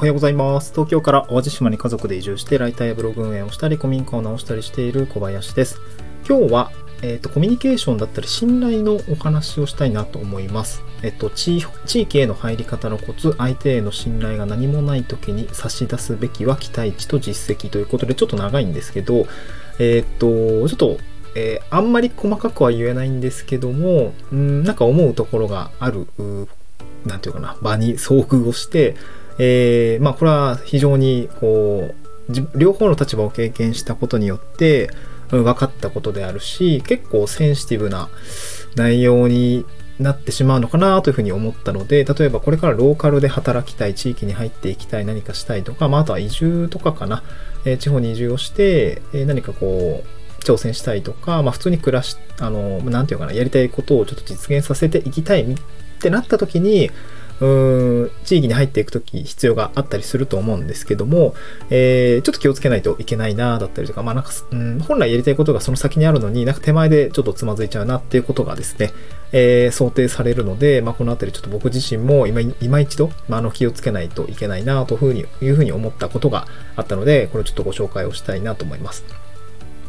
おはようございます。東京から淡路島に家族で移住して、ライターやブログ運営をしたり、古民家を直したりしている小林です。今日は、えっ、と、コミュニケーションだったり、信頼のお話をしたいなと思います。えっ、と、地地域への入り方のコツ、相手への信頼が何もない時に差し出すべきは期待値と実績ということで、ちょっと長いんですけど、えっ、と、ちょっと、えーあんまり細かくは言えないんですけども、うん、なんか思うところがある、うなんていうかな、場に遭遇をして、えーまあこれは非常にこう両方の立場を経験したことによって、分かったことであるし結構センシティブな内容になってしまうのかなというふうに思ったので例えばこれからローカルで働きたい地域に入っていきたい何かしたいとか、まあ、あとは移住とかかな、えー地方に移住をして、えー何かこう挑戦したいとか、まあ、普通に暮らしあのなんていうかなやりたいことをちょっと実現させていきたいってなった時にうん地域に入っていく時必要があったりすると思うんですけども、えーちょっと気をつけないといけないなだったりとか、まあなんか、うん、本来やりたいことがその先にあるのになんか手前でちょっとつまずいちゃうなっていうことがですね、えー想定されるので、まあ、このあたりちょっと僕自身も今今一度、まあ、の気をつけないといけないなというふうにいうふうに思ったことがあったのでこれをちょっとご紹介をしたいなと思います。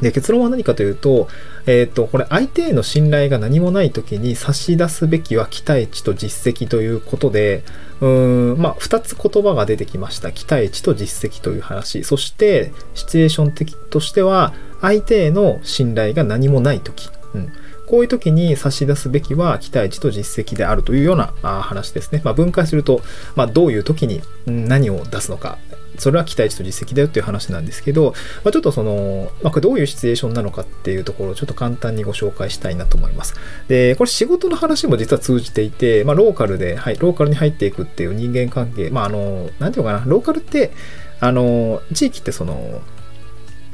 で結論は何かというと、えっ、と、これ相手への信頼が何もない時に差し出すべきは期待値と実績ということで、うーん、まあ、二つ言葉が出てきました。期待値と実績という話。そして、シチュエーション的としては、相手への信頼が何もない時。うん。こういう時に差し出すべきは期待値と実績であるというような話ですね。まあ、分解すると、まあ、どういう時に何を出すのか。それは期待値と実績だよっていう話なんですけど、まあ、ちょっとその、まあ、これどういうシチュエーションなのかっていうところをちょっと簡単にご紹介したいなと思います。で、これ仕事の話も実は通じていて、まあ、ローカルで、はい、ローカルに入っていくっていう人間関係、まあ、あの、なんていうのかな、ローカルって、あの、地域ってその、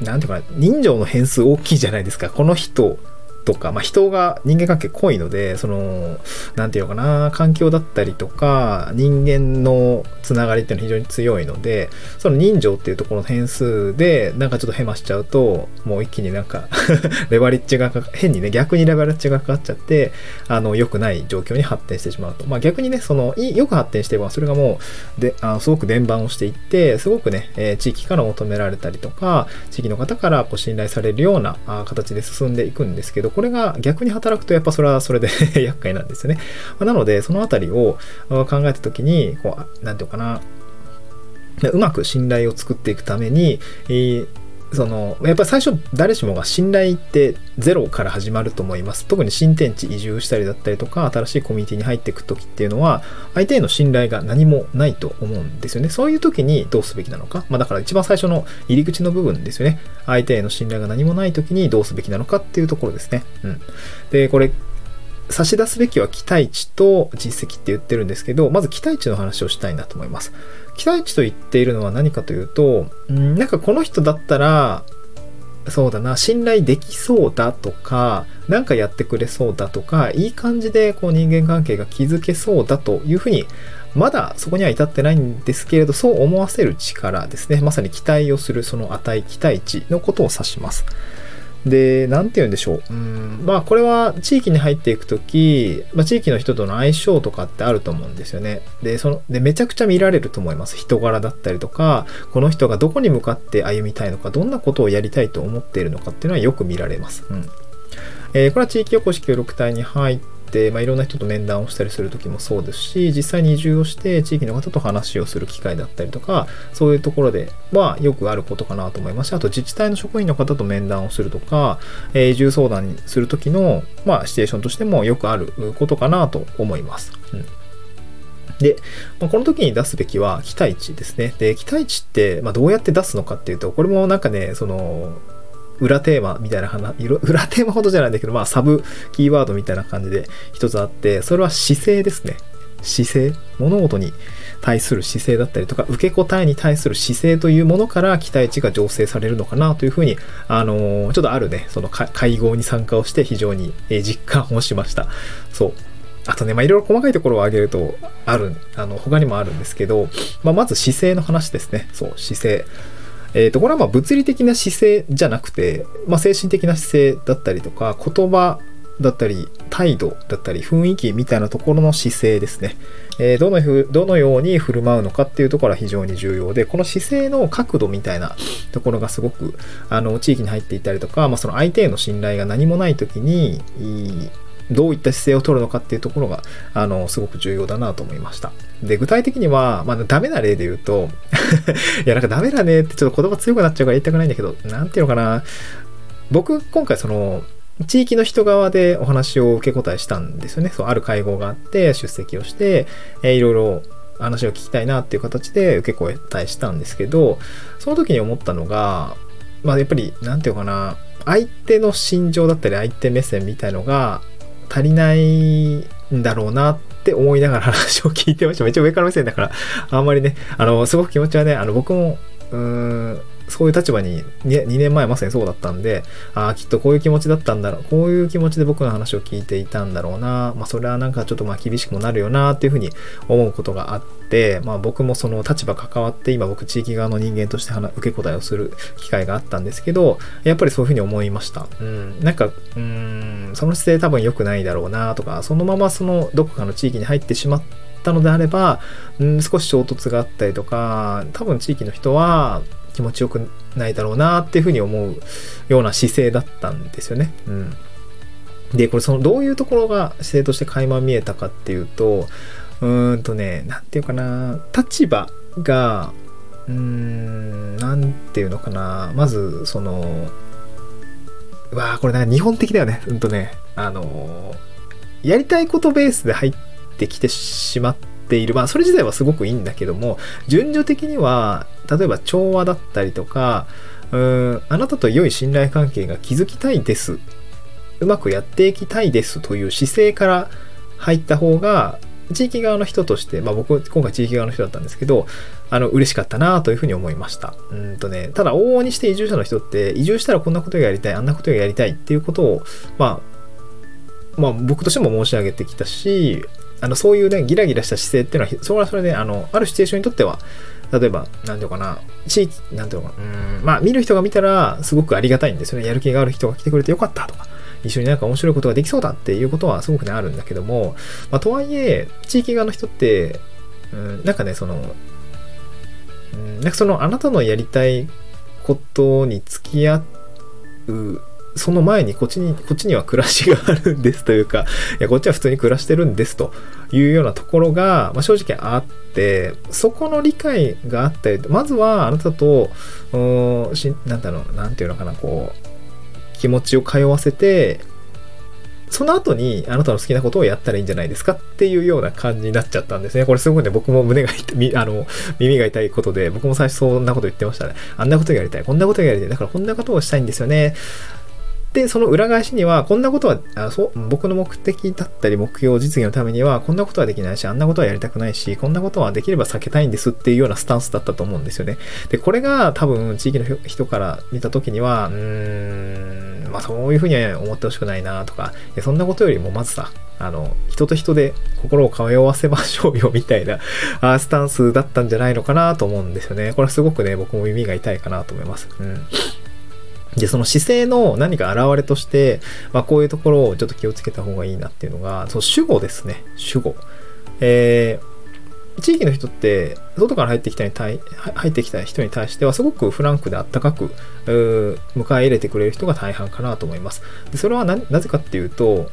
なんていうかな、人情の変数大きいじゃないですか。この人とか、まあ、人が人間関係濃いので、その、なんていうのかな、環境だったりとか、人間のつながりっていうのは非常に強いので、その人情っていうところの変数で、なんかちょっとヘマしちゃうと、もう一気になんか レバレッジが、変にね、逆にレバレッジがかかっちゃって、あの、良くない状況に発展してしまうと。まあ逆にね、その、よく発展してれば、それがもう、で、あのすごく伝播をしていって、すごくね、えー地域から求められたりとか、地域の方からこう信頼されるようなあ形で進んでいくんですけど、これが逆に働くと、やっぱそれはそれで 厄介なんですよね。まあなので、そのあたりを考えた時に、こう、なんていうかな、うまく信頼を作っていくために、えーそのやっぱり最初誰しもが信頼ってゼロから始まると思います。特に新天地移住したりだったりとか新しいコミュニティに入っていく時っていうのは相手への信頼が何もないと思うんですよね。そういう時にどうすべきなのか、まあ、だから一番最初の入り口の部分ですよね。相手への信頼が何もない時にどうすべきなのかっていうところですね、うん、でこれ差し出すべきは期待値と実績って言ってるんですけど、まず期待値の話をしたいなと思います。期待値と言っているのは何かというと、んなんかこの人だったら、そうだな、信頼できそうだとか、なんかやってくれそうだとか、いい感じでこう人間関係が築けそうだというふうに、まだそこには至ってないんですけれど、そう思わせる力ですね。まさに期待をするその値、期待値のことを指します。で、なんて言うんでしょう。うん、まあ、これは地域に入っていくとき、まあ、地域の人との相性とかってあると思うんですよね。で、その、で、めちゃくちゃ見られると思います。人柄だったりとか、この人がどこに向かって歩みたいのか、どんなことをやりたいと思っているのかっていうのはよく見られます。うん。えーこれは地域おこし協力隊に入って、まあ、いろんな人と面談をしたりする時もそうですし実際に移住をして地域の方と話をする機会だったりとかそういうところではよくあることかなと思いますしあと自治体の職員の方と面談をするとか、え移住相談にする時の、まあ、シチュエーションとしてもよくあることかなと思います。うんで、まあこの時に出すべきは期待値ですね。で、期待値って、まあ、どうやって出すのかっていうと、これもなんかね、その、裏テーマみたいな話、裏テーマほどじゃないんだけど、まあ、サブキーワードみたいな感じで一つあって、それは姿勢ですね。姿勢物事に対する姿勢だったりとか、受け答えに対する姿勢というものから期待値が醸成されるのかなというふうに、あのーちょっとあるね、その会合に参加をして非常に実感をしました。そう。あとね、まあ、いろいろ細かいところを挙げると、ある、あの、他にもあるんですけど、まあ、まず姿勢の話ですね。そう、姿勢。えっ、と、これはまあ物理的な姿勢じゃなくて、まあ、精神的な姿勢だったりとか、言葉だったり、態度だったり、雰囲気みたいなところの姿勢ですね。えー、どのふ、どのように振る舞うのかっていうところは非常に重要で、この姿勢の角度みたいなところがすごく、あの、地域に入っていたりとか、まあ、その相手への信頼が何もない時に、どういった姿勢を取るのかっていうところが、あの、すごく重要だなと思いました。で、具体的には、まあ、ダメな例で言うと いや、なんかダメだねってちょっと言葉強くなっちゃうから言いたくないんだけど、なんていうのかな。僕、今回その、地域の人側でお話を受け答えしたんですよね。そう、ある会合があって出席をして、えー、いろいろ話を聞きたいなっていう形で受け答えしたんですけど、その時に思ったのが、まあやっぱり、なんていうのかな、相手の心情だったり相手目線みたいのが足りないんだろうなって思いながら話を聞いてました。めっちゃ上から目線だから、あんまりね、あの、すごく気持ちはね、あの、僕も、うーん、そういう立場に 2, 2年前まさにそうだったんで、ああ、きっとこういう気持ちだったんだろう、こういう気持ちで僕の話を聞いていたんだろうな、まあそれはなんかちょっとまあ厳しくもなるよなっていうふうに思うことがあって、まあ僕もその立場関わって今僕地域側の人間として受け答えをする機会があったんですけど、やっぱりそういうふうに思いました。うん、なんか、うん、その姿勢多分良くないだろうなとか、そのままそのどこかの地域に入ってしまったのであれば、うん、少し衝突があったりとか、多分地域の人は、気持ちよくないだろうなっていうふうに思うような姿勢だったんですよね。うん。で、これそのどういうところが姿勢として垣間見えたかっていうと、うーんとね、なんていうかな、立場が、うーん、なんていうのかな、まず、その、うわあこれなんか日本的だよね。うんとね、あの、やりたいことベースで入ってきてしまている。まあ、それ自体はすごくいいんだけども、順序的には、例えば調和だったりとか、うーん、あなたと良い信頼関係が築きたいです。うまくやっていきたいですという姿勢から入った方が、地域側の人として、まあ僕、今回地域側の人だったんですけど、あの、嬉しかったなというふうに思いました。うんとね、ただ往々にして移住者の人って、移住したらこんなことがやりたい、あんなことがやりたいっていうことを、まあ、まあ僕としても申し上げてきたし、あの、そういうね、ギラギラした姿勢っていうのは、それはそれで、あの、あるシチュエーションにとっては、例えば、なんていうかな、地域、なんていうのかな、うん、まあ、見る人が見たら、すごくありがたいんですよね。やる気がある人が来てくれてよかったとか、一緒になんか面白いことができそうだっていうことはすごくね、あるんだけども、まあ、とはいえ、地域側の人って、うん、なんかね、その、うん、なんかその、あなたのやりたいことに付き合うその前にこっちに、こっちには暮らしがあるんですというか、いや、こっちは普通に暮らしてるんですというようなところが、まあ、正直あって、そこの理解があったり、まずはあなたと、しなんだろう、なんていうのかな、こう、気持ちを通わせて、その後にあなたの好きなことをやったらいいんじゃないですかっていうような感じになっちゃったんですね。これすごくね、僕も胸が痛い、あの、耳が痛いことで、僕も最初そんなこと言ってましたね。あんなことやりたい、こんなことやりたい。だからこんなことをしたいんですよね。で、その裏返しには、こんなことはあそう、僕の目的だったり目標実現のためには、こんなことはできないし、あんなことはやりたくないし、こんなことはできれば避けたいんですっていうようなスタンスだったと思うんですよね。で、これが多分地域の人から見た時には、うーん、まあそういうふうには思ってほしくないなとか、そんなことよりもまずさ、あの、人と人で心を通わせましょうよみたいなあスタンスだったんじゃないのかなと思うんですよね。これはすごくね、僕も耳が痛いかなと思います。うん。で、その姿勢の何か現れとして、まあ、こういうところをちょっと気をつけた方がいいなっていうのが、その主語ですね。主語。えー、地域の人って、外から入ってきたに対、入ってきた人に対しては、すごくフランクであったかく、迎え入れてくれる人が大半かなと思います。でそれはなぜかっていうと、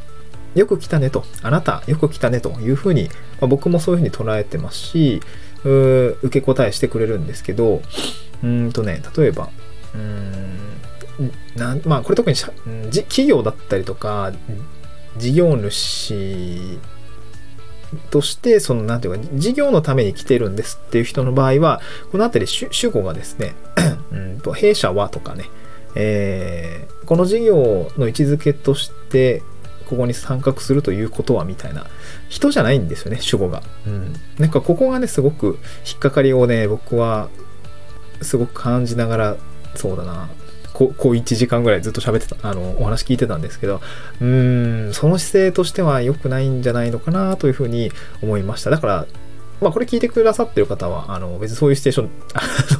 よく来たねと、あなたよく来たねというふうに、まあ、僕もそういうふうに捉えてますし、受け答えしてくれるんですけど、うんとね、例えば、うんなんまあこれ特に企業だったりとか事業主としてその何ていうか事業のために来てるんですっていう人の場合はこの辺り主語がですね うんと弊社はとかね、えー、この事業の位置づけとしてここに参画するということはみたいな人じゃないんですよね主語が、うん、なんかここがねすごく引っかかりをね僕はすごく感じながらそうだな。ここう1時間ぐらいずっと喋ってた、あの、お話聞いてたんですけど、うーん、その姿勢としては良くないんじゃないのかなというふうに思いました。だから、まあこれ聞いてくださってる方は、あの、別にそういうステーション、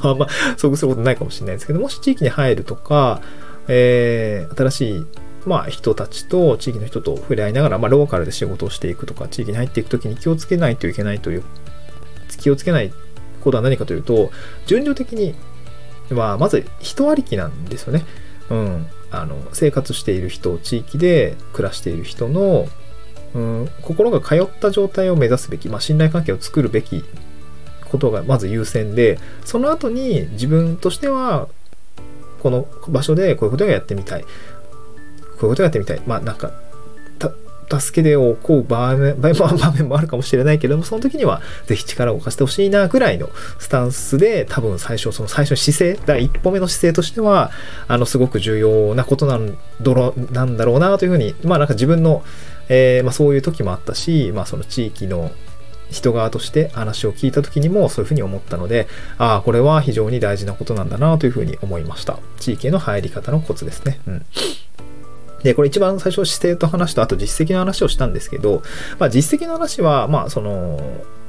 あんま遭遇することないかもしれないですけど、もし地域に入るとか、えー、新しいまあ、人たちと地域の人と触れ合いながら、まあ、ローカルで仕事をしていくとか、地域に入っていくときに気をつけないといけないという、気をつけないことは何かというと、順序的には、まず人ありきなんですよね。うん。あの、生活している人、地域で暮らしている人の、うん、心が通った状態を目指すべき、まあ、信頼関係を作るべきことがまず優先で、その後に自分としては、この場所でこういうことがやってみたい。こういうことをやってみたい。まあなんか、助けでをこう場面場面もあるかもしれないけれども、その時にはぜひ力を貸してほしいなぐらいのスタンスで、多分最初、その最初の姿勢、第一歩目の姿勢としては、あの、すごく重要なことなんだろうなんだろうなというふうに、まあなんか自分の、えー、まあそういう時もあったし、まあその地域の人側として話を聞いた時にもそういうふうに思ったので、ああ、これは非常に大事なことなんだなというふうに思いました。地域への入り方のコツですね。うん。で、これ一番最初姿勢と話と、あと実績の話をしたんですけど、まあ実績の話は、まあその、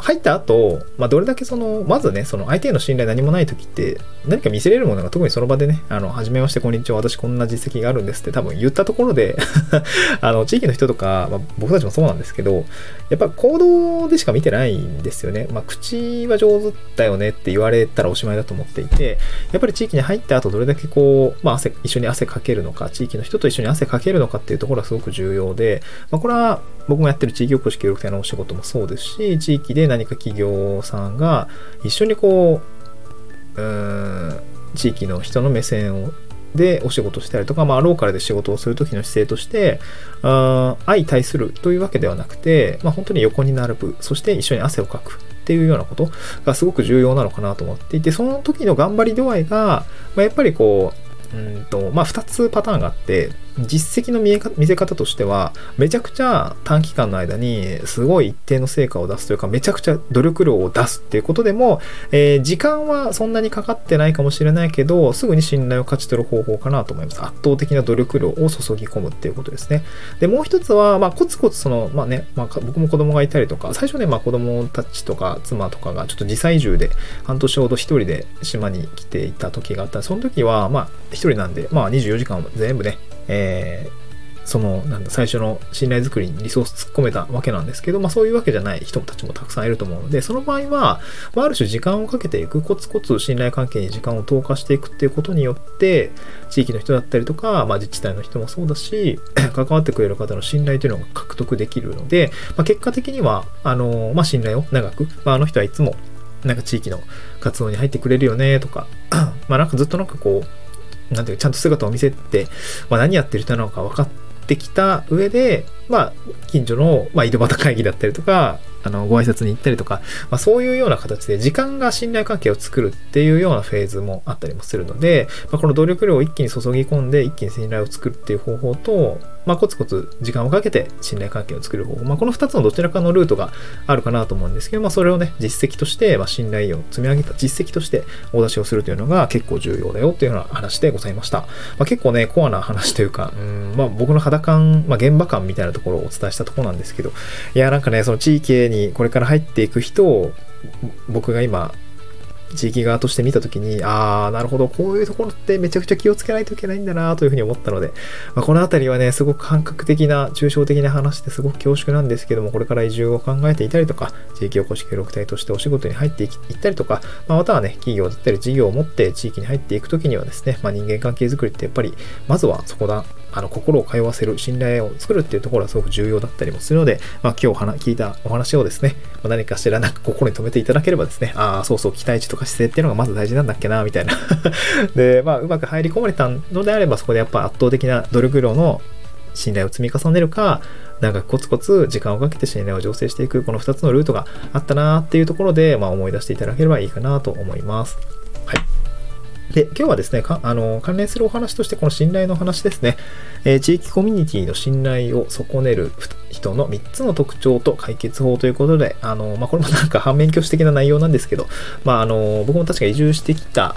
入った後、まあ、どれだけその、まずね、その相手への信頼何もない時って、何か見せれるものが特にその場でね、あの、はじめまして、こんにちは、私こんな実績があるんですって多分言ったところで あの、地域の人とか、まあ、僕たちもそうなんですけど、やっぱ行動でしか見てないんですよね。まあ、口は上手だよねって言われたらおしまいだと思っていて、やっぱり地域に入った後、どれだけこう、まあ、汗、一緒に汗かけるのか、地域の人と一緒に汗かけるのかっていうところはすごく重要で、まあ、これは僕もやってる地域おこし協力隊のお仕事もそうですし、地域で何か企業さんが一緒にこう、うん、地域の人の目線をでお仕事したりとか、まあ、ローカルで仕事をするときの姿勢として、あ相対するというわけではなくて、まあ、本当に横に並ぶ、そして一緒に汗をかくっていうようなことがすごく重要なのかなと思っていて、その時の頑張り度合いが、まあ、やっぱりこう、うんと、まあ、2つパターンがあって、実績の見え見せ方としては、めちゃくちゃ短期間の間にすごい一定の成果を出すというか、めちゃくちゃ努力量を出すっていうことでも、えー、時間はそんなにかかってないかもしれないけど、すぐに信頼を勝ち取る方法かなと思います。圧倒的な努力量を注ぎ込むっていうことですね。で、もう一つは、まあ、コツコツその、まあね、まあ、僕も子供がいたりとか、最初ね、まあ、子供たちとか妻とかがちょっと時差移住で半年ほど一人で島に来ていた時があったその時は、まあ、一人なんで、まあ、24時間全部ね、えー、その、なんだ、最初の信頼づくりにリソース突っ込めたわけなんですけど、まあそういうわけじゃない人たちもたくさんいると思うので、その場合は、まあ、ある種時間をかけていく、コツコツ信頼関係に時間を投下していくっていうことによって、地域の人だったりとか、まあ自治体の人もそうだし、関わってくれる方の信頼というのが獲得できるので、まあ結果的には、あの、まあ信頼を長く、まああの人はいつもなんか地域の活動に入ってくれるよねとか、まあなんかずっとなんかこう、なんていうか、ちゃんと姿を見せて、まあ何やってる人なのか分かってきた上で、まあ、近所の、まあ、井戸端会議だったりとか、あの、ご挨拶に行ったりとか、まあ、そういうような形で時間が信頼関係を作るっていうようなフェーズもあったりもするので、まあ、この努力量を一気に注ぎ込んで一気に信頼を作るっていう方法と、まあ、コツコツ時間をかけて信頼関係を作る方法、まあ、この2つのどちらかのルートがあるかなと思うんですけど、まあ、それをね、実績として、まあ、信頼を積み上げた実績としてお出しをするというのが結構重要だよっていうような話でございました。まあ、結構ね、コアな話というか、うんまあ、僕の肌感、まあ、現場感みたいなところをお伝えしたところなんですけど、いや、なんかね、その地域にこれから入っていく人を、僕が今、地域側として見たときに、ああ、なるほど、こういうところってめちゃくちゃ気をつけないといけないんだなというふうに思ったので、まあ、このあたりはね、すごく感覚的な、抽象的な話ですごく恐縮なんですけども、これから移住を考えていたりとか、地域おこし協力隊としてお仕事に入っていったりとか、まあ、またはね、企業だったり事業を持って地域に入っていくときにはですね、まあ、人間関係づくりってやっぱり、まずはそこだ、あの、心を通わせる、信頼を作るっていうところはすごく重要だったりもするので、まあ、今日聞いたお話をですね、まあ何かしらなんか心に留めていただければですね、ああ、そうそう、期待値とか姿勢っていうのがまず大事なんだっけな、みたいな で、まあ、うまく入り込まれたのであれば、そこでやっぱ圧倒的な努力量の信頼を積み重ねるか、なんかコツコツ時間をかけて信頼を醸成していく、この2つのルートがあったなっていうところで、まあ、思い出していただければいいかなと思います。はい。で、今日はですね、あの関連するお話として、この信頼の話ですね、えー、地域コミュニティの信頼を損ねる人の3つの特徴と解決法ということで、あのまあ、これもなんか反面教師的な内容なんですけど、まあ、あの僕も確か移住してきた、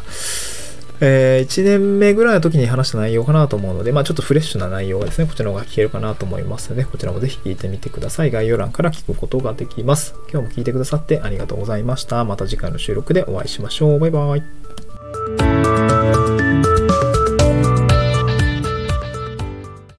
えー、1年目ぐらいの時に話した内容かなと思うので、まあ、ちょっとフレッシュな内容がですね、こちらの方が聞けるかなと思いますので、こちらもぜひ聞いてみてください。概要欄から聞くことができます。今日も聞いてくださってありがとうございました。また次回の収録でお会いしましょう。バイバイ。